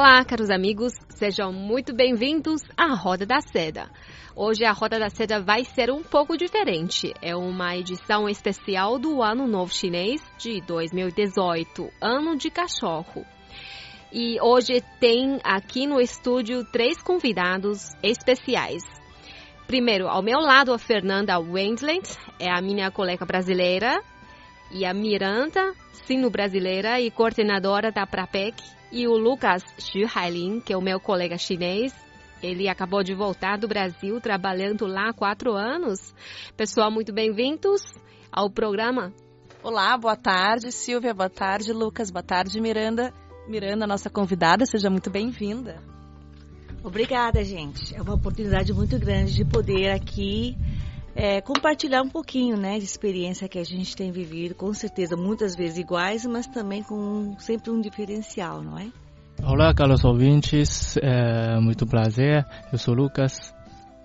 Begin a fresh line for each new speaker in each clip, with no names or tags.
Olá, caros amigos, sejam muito bem-vindos à Roda da Seda. Hoje a Roda da Seda vai ser um pouco diferente. É uma edição especial do Ano Novo Chinês de 2018, Ano de Cachorro. E hoje tem aqui no estúdio três convidados especiais. Primeiro, ao meu lado, a Fernanda Wendland, é a minha colega brasileira, e a Miranda, sino-brasileira e coordenadora da PRAPEC, e o Lucas Xu Hailin, que é o meu colega chinês. Ele acabou de voltar do Brasil, trabalhando lá há quatro anos. Pessoal, muito bem-vindos ao programa.
Olá, boa tarde, Silvia, boa tarde, Lucas, boa tarde, Miranda. Miranda, nossa convidada, seja muito bem-vinda.
Obrigada, gente. É uma oportunidade muito grande de poder aqui é, compartilhar um pouquinho, né, de experiência que a gente tem vivido, com certeza muitas vezes iguais, mas também com sempre um diferencial, não é?
Olá, caros ouvintes, é muito prazer. Eu sou Lucas.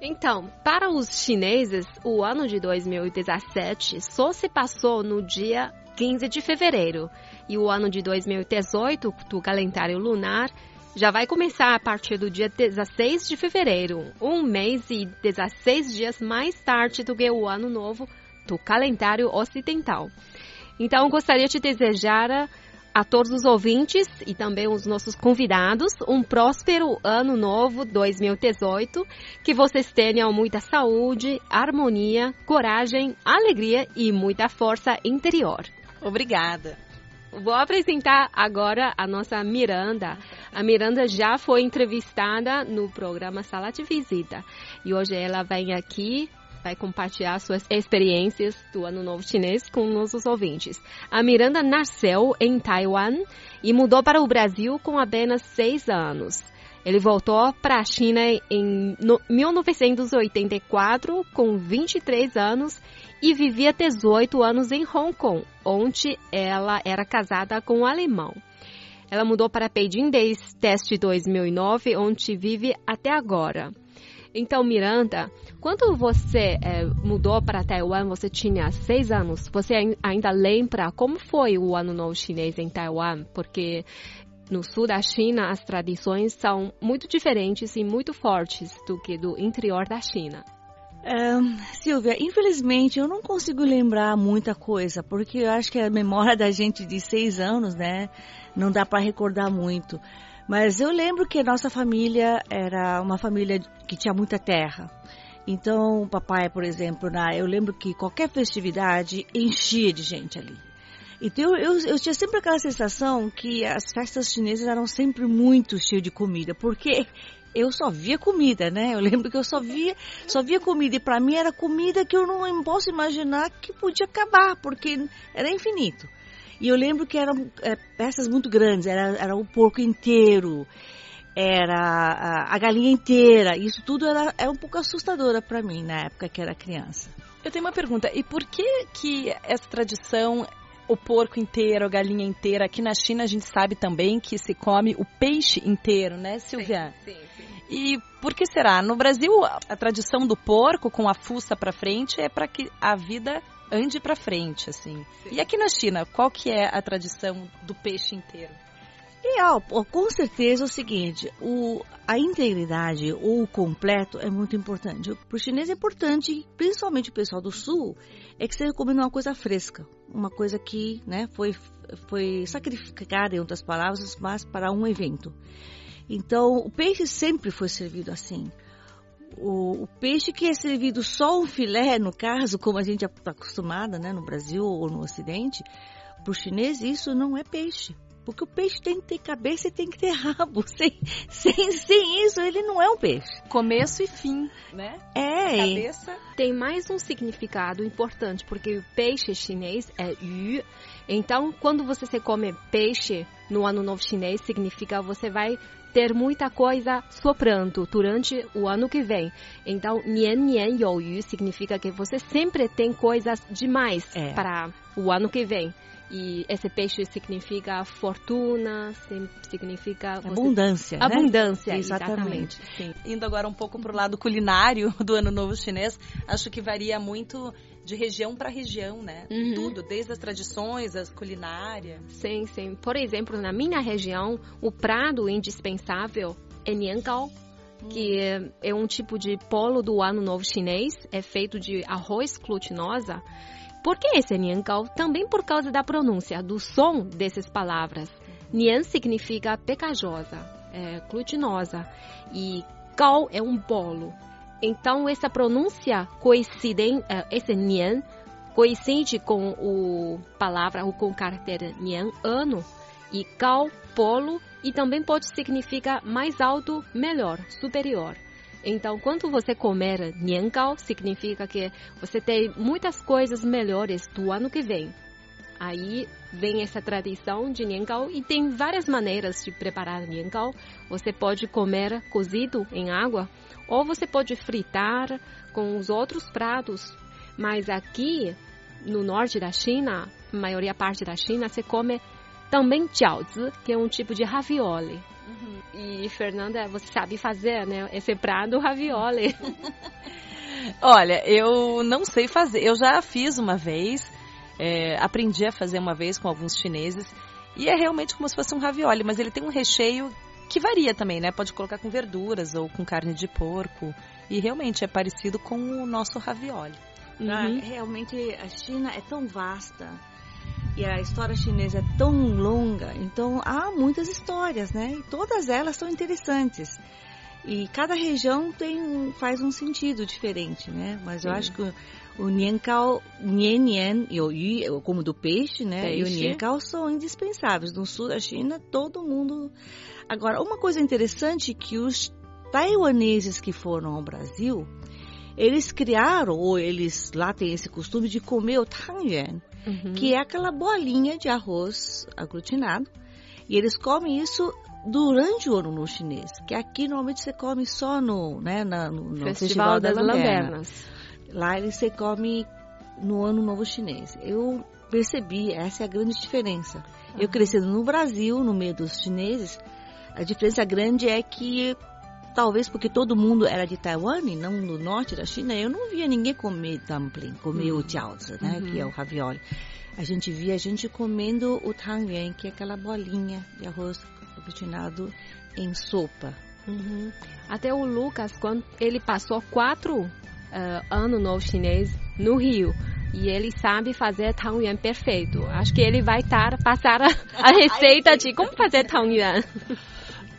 Então, para os chineses, o ano de 2017 só se passou no dia 15 de fevereiro e o ano de 2018 do calendário lunar já vai começar a partir do dia 16 de fevereiro, um mês e 16 dias mais tarde do que o ano novo do calendário ocidental. Então, gostaria de desejar a, todos os ouvintes e também os nossos convidados um próspero ano novo 2018, que vocês tenham muita saúde, harmonia, coragem, alegria e muita força interior.
Obrigada.
Vou apresentar agora a nossa Miranda. A Miranda já foi entrevistada no programa Sala de Visita e hoje ela vem aqui vai compartilhar suas experiências do Ano Novo Chinês com nossos ouvintes. A Miranda nasceu em Taiwan e mudou para o Brasil com apenas seis anos. Ele voltou para a China em 1984 com 23 anos e vivia 18 anos em Hong Kong, onde ela era casada com um alemão. Ela mudou para Beijing desde 2009, onde vive até agora. Então, Miranda, quando você é, mudou para Taiwan, você tinha seis anos. Você ainda lembra como foi o Ano Novo Chinês em Taiwan? Porque no sul da China, as tradições são muito diferentes e muito fortes do que do interior da China.
Silvia, infelizmente eu não consigo lembrar muita coisa, porque eu acho que a memória da gente de seis anos, né, não dá para recordar muito. Mas eu lembro que a nossa família era uma família que tinha muita terra. Então, o papai, por exemplo, na, eu lembro que qualquer festividade enchia de gente ali. Então, eu, eu, tinha sempre aquela sensação que as festas chinesas eram sempre muito cheias de comida, porque eu só via comida, né? Eu lembro que eu só via, só via comida e para mim era comida que eu não posso imaginar que podia acabar, porque era infinito. E eu lembro que eram é, peças muito grandes, era, era o porco inteiro, era a, a galinha inteira. Isso tudo era, era um pouco assustadora para mim na época que era criança.
Eu tenho uma pergunta, e por que que essa tradição o porco inteiro, a galinha inteira. Aqui na China a gente sabe também que se come o peixe inteiro, né, Silvia?
Sim, sim. sim.
E por que será? No Brasil, a tradição do porco com a fuça para frente é para que a vida ande para frente, assim. Sim. E aqui na China, qual que é a tradição do peixe inteiro?
E ó, com certeza é o seguinte, o, a integridade ou o completo é muito importante. Para o chinês é importante, principalmente o pessoal do sul, é que você comendo uma coisa fresca, uma coisa que né, foi, foi sacrificada, em outras palavras, mas para um evento. Então, o peixe sempre foi servido assim. O, o, peixe que é servido só um filé, no caso, como a gente está acostumada né, no Brasil ou no Ocidente, para o chinês isso não é peixe. Porque o peixe tem que ter cabeça e tem que ter rabo. Sem, sem, sem isso, ele não é um peixe.
Começo e fim, né?
É.
A cabeça. Tem mais um significado importante, porque o peixe chinês é yu. Então, quando você se come peixe no Ano Novo Chinês, significa você vai ter muita coisa soprando durante o ano que vem. Então, nian nian you yu significa que você sempre tem coisas demais é. para o ano que vem. E esse peixe significa fortuna, significa
você... abundância. Né?
Abundância,
exatamente.
exatamente.
Indo agora um pouco para o lado culinário do Ano Novo Chinês, acho que varia muito de região para região, né?
Uhum.
Tudo, desde as tradições, as culinária.
Sim, sim. Por exemplo, na minha região, o prato indispensável é niangao, que é, é um tipo de polo do ano novo chinês, é feito de arroz glutinosa. Por que esse é niangao? Também por causa da pronúncia, do som dessas palavras. Nian significa pegajosa, é, glutinosa, e gao é um bolo. Então, essa pronúncia coincide, eh, esse nian, coincide com o palavra, ou com o caractere nian, ano, e gao, polo, e também pode significar mais alto, melhor, superior. Então, quando você comer nian gao, significa que você tem muitas coisas melhores do ano que vem. Aí vem essa tradição de niangao e tem várias maneiras de preparar niangao. Você pode comer cozido em água ou você pode fritar com os outros pratos. Mas aqui no norte da China, a maioria parte da China, se come também jiaozi, que é um tipo de ravioli. Uhum. E Fernanda, você sabe fazer, né? Esse prato ravioli.
Olha, eu não sei fazer. Eu já fiz uma vez, é, aprendi a fazer uma vez com alguns chineses e é realmente como se fosse um ravioli, mas ele tem um recheio que varia também, né? Pode colocar com verduras ou com carne de porco. E realmente é parecido com o nosso ravioli.
Uhum. Ah, realmente a China é tão vasta e a história chinesa é tão longa, então há muitas histórias, né? E todas elas são interessantes. E cada região tem faz um sentido diferente, né? Mas eu acho que o niancao, nian nian e o yu, como do peixe, né? Peixe. E o niancao são indispensáveis. No sul da China, todo mundo Agora, uma coisa interessante que os taiwaneses que foram ao Brasil, eles criaram, ou eles lá têm esse costume de comer o tangyuan, uhum. que é aquela bolinha de arroz aglutinado. E eles comem isso durante o ano no chinês, que aqui normalmente você come só no, né, na, no, no Festival, Festival das, das Lanternas. Lá eles se come no ano novo chinês. Eu percebi, essa é a grande diferença. Uhum. Eu crescendo no Brasil, no meio dos chineses, a diferença grande é que, talvez porque todo mundo era de Taiwan e não do norte da China, eu não via ninguém comer dumpling, comer uhum. o jiaozi, né, uhum. que é o ravioli. A gente via a gente comendo o tangyuan, que é aquela bolinha de arroz aglutinado em sopa.
Uhum. Até o Lucas, quando ele passou quatro uh, anos no chinês no Rio, e ele sabe fazer tangyuan perfeito. Acho que ele vai tar, passar a, a receita de como fazer tangyuan.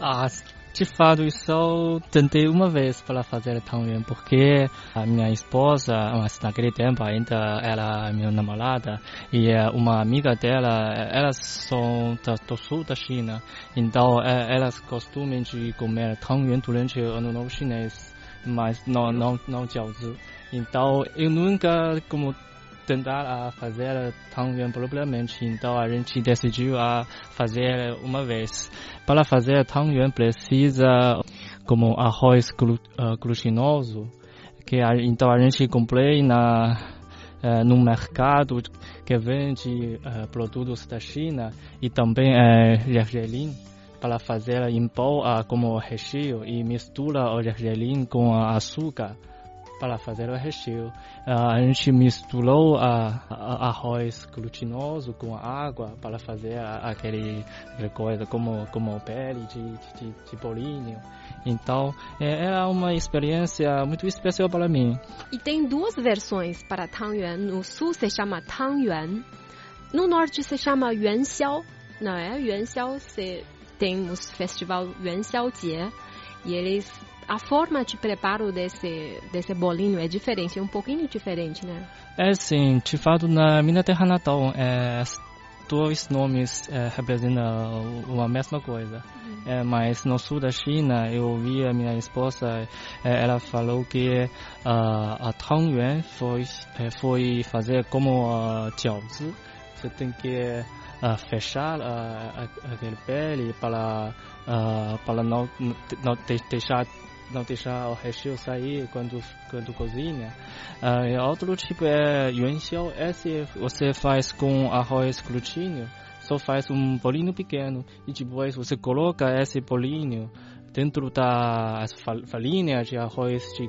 Ah, de fato, eu só tentei uma vez para fazer tangyuan, porque a minha esposa, mas naquele tempo ainda era minha namorada, e uma amiga dela, elas são do sul da China, então elas costumam de comer tangyuan durante o ano novo chinês, mas não, não, não jiaozi. Então, eu nunca como tentar a fazer tangyuan propriamente, então a gente decidiu a fazer uma vez. Para fazer tangyuan precisa como arroz glu, glutinoso, que a, então a gente comprei na uh, no mercado que vende uh, produtos da China e também uh, gergelim para fazer em pó uh, como recheio e mistura o gergelim com açúcar para fazer o recheio. a gente misturou a, a, arroz glutinoso com água para fazer aquele coisa como como pele de, de, de bolinho. Então, é, é uma experiência muito especial para mim.
E tem duas versões para Tangyuan. No sul se chama Tangyuan, no norte se chama Yuanxiao, não é? Yuanxiao se temos festival Yuanxiaojie e eles a forma de preparo desse, desse bolinho é diferente, é um pouquinho diferente, né?
É sim, de fato na minha terra natal, é, dois nomes é, representam a mesma coisa. Uhum. É, mas no sul da China, eu ouvi a minha esposa, é, ela falou que uh, a Tangyuan foi, é, foi fazer como a uh, jiaozi. Você tem que uh, fechar uh, aquele pele para, para não, não deixar não deixar o recheio sair quando quando cozinha. Uh, outro tipo é yuanxiao, esse você faz com arroz glutíneo, só faz um bolinho pequeno e depois você coloca esse bolinho dentro da farinha de arroz de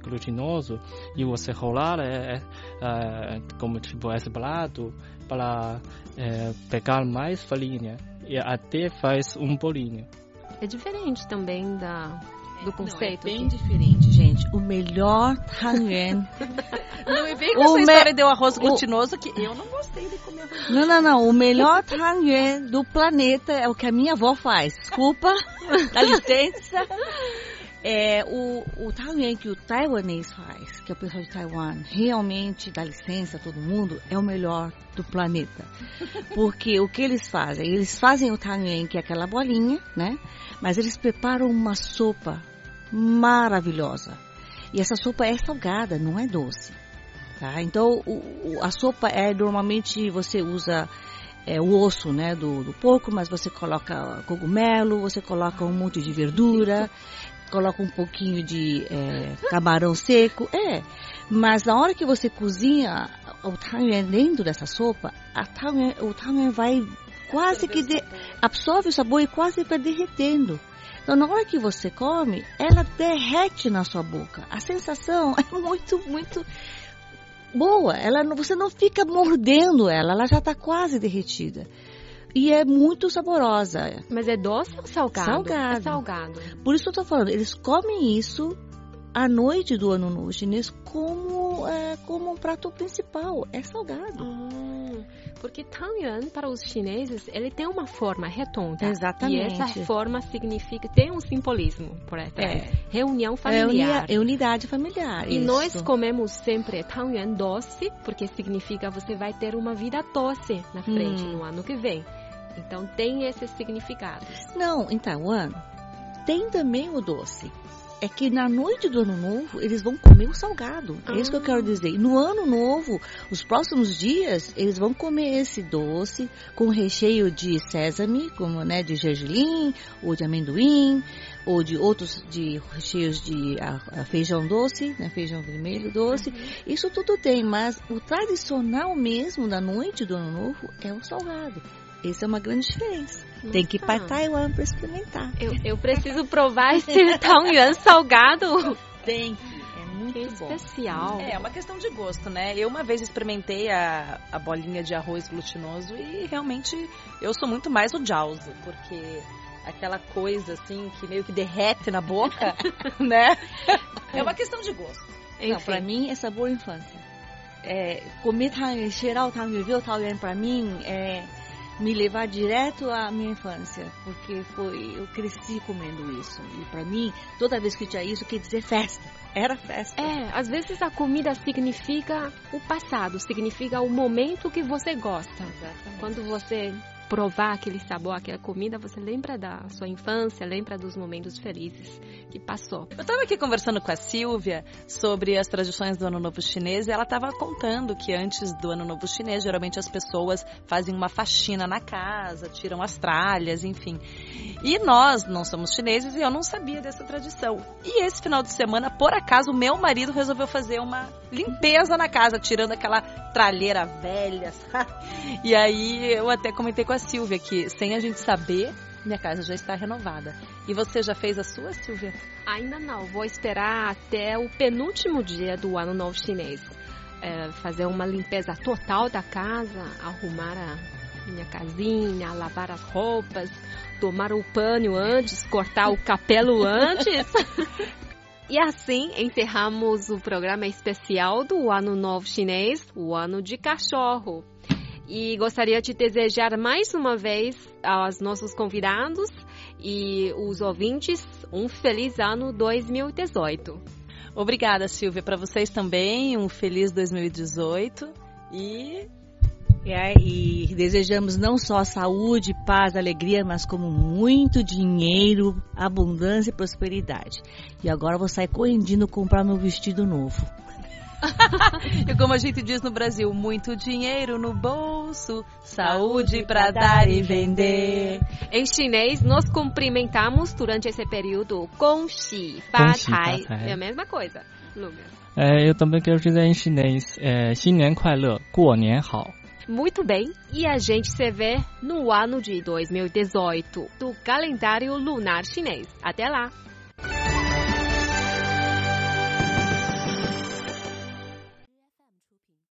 glutinoso e você rolar é, é, como tipo esse prato para é, pegar mais farinha e até faz um bolinho.
É diferente também da do conceito.
Não, é bem aqui. diferente, gente. O melhor tangyuan.
não me vem com essa me... história de arroz glutinoso o... que eu não gostei de comer arroz
Não, não, não. O melhor tangyuan do planeta é o que a minha avó faz. Desculpa, dá licença. É, o, o tangyuan que o taiwanês faz, que é o pessoal de Taiwan, realmente, dá licença a todo mundo, é o melhor do planeta. Porque o que eles fazem? Eles fazem o tangyuan, que é aquela bolinha, né? Mas eles preparam uma sopa maravilhosa. E essa sopa é salgada, não é doce. Tá? Então, o, a sopa é normalmente você usa é, o osso né, do, do, porco, mas você coloca cogumelo, você coloca um monte de verdura, coloca um pouquinho de é, camarão seco. É, mas na hora que você cozinha o tangyuan dentro dessa sopa, a tangyuan, o tangyuan vai quase que de, absorve o sabor e quase vai derretendo. Então, na hora que você come, ela derrete na sua boca. A sensação é muito, muito boa. Ela, você não fica mordendo ela, ela já está quase derretida. E é muito saborosa.
Mas é doce ou salgado?
Salgado.
É salgado.
Por isso eu estou falando, eles comem isso à noite do ano novo chinês como, é, como um prato principal. É salgado.
Hum, porque Tangyuan, para os chineses, ele tem uma forma redonda.
Exatamente.
E essa forma significa, tem um simbolismo por aí. É. Reunião familiar.
É, unidade familiar.
E
isso.
nós comemos sempre Tangyuan doce, porque significa você vai ter uma vida doce na frente hum. no ano que vem. Então tem esses significados.
Não, em Taiwan tem também o doce é que na noite do ano novo eles vão comer o salgado. É isso que eu quero dizer. E no ano novo, os próximos dias, eles vão comer esse doce com recheio de sésame, como né, de gergelim, ou de amendoim, ou de outros de recheios de a, a feijão doce, né, feijão vermelho doce. Uhum. Isso tudo tem, mas o tradicional mesmo da noite do ano novo é o salgado. Essa é uma grande diferença. Tem que ir para Taiwan para experimentar.
Eu, eu preciso provar esse Taoyuan salgado.
Tem que. É muito que
bom. especial.
É, é uma questão de gosto, né? Eu uma vez experimentei a, a bolinha de arroz glutinoso e realmente eu sou muito mais o Jauzi, porque aquela coisa assim que meio que derrete na boca, né? É uma questão de gosto.
Enfim. Não, pra mim é sabor infância. É, comer tang, cheirar o tang, ver o taoyuan pra mim é me levar direto à minha infância, porque foi eu cresci comendo isso. E para mim, toda vez que tinha isso, quer dizer festa. Era festa.
É, às vezes a comida significa o passado, significa o momento que você gosta.
Exatamente.
Quando você provar aquele sabor, aquela comida, você lembra da sua infância, lembra dos momentos felizes que passou.
Eu estava aqui conversando com a Silvia sobre as tradições do Ano Novo Chinês e ela estava contando que antes do Ano Novo Chinês, geralmente as pessoas fazem uma faxina na casa, tiram as tralhas, enfim. E nós não somos chineses e eu não sabia dessa tradição. E esse final de semana, por acaso, meu marido resolveu fazer uma limpeza na casa, tirando aquela tralheira velha, sabe? E aí eu até comentei com a Silvia que, sem a gente saber, minha casa já está renovada. E você já fez a sua, Silvia?
Ainda não. Vou esperar até o penúltimo dia do ano novo chinês. É, fazer uma limpeza total da casa, arrumar a minha casinha, lavar as roupas, tomar o pano antes, cortar o cabelo antes. E assim encerramos o programa especial do Ano Novo Chinês, o Ano de Cachorro. E gostaria de desejar mais uma vez aos nossos convidados e os ouvintes um feliz ano 2018.
Obrigada, Silvia. Para vocês também, um feliz 2018
e é, e desejamos não só saúde, paz, alegria, mas como muito dinheiro, abundância e prosperidade. E agora vou sair correndendo comprar meu vestido novo.
e como a gente diz no Brasil, muito dinheiro no bolso, saúde para dar e vender.
Em chinês, nós cumprimentamos durante esse período com Xi Fa Tai. É a mesma coisa, Lucas.
É, eu também quero dizer em chinês, é, 新年快乐，过年好。
muito bem e a gente se vê no ano de 2018 do calendário lunar chinês. Até lá!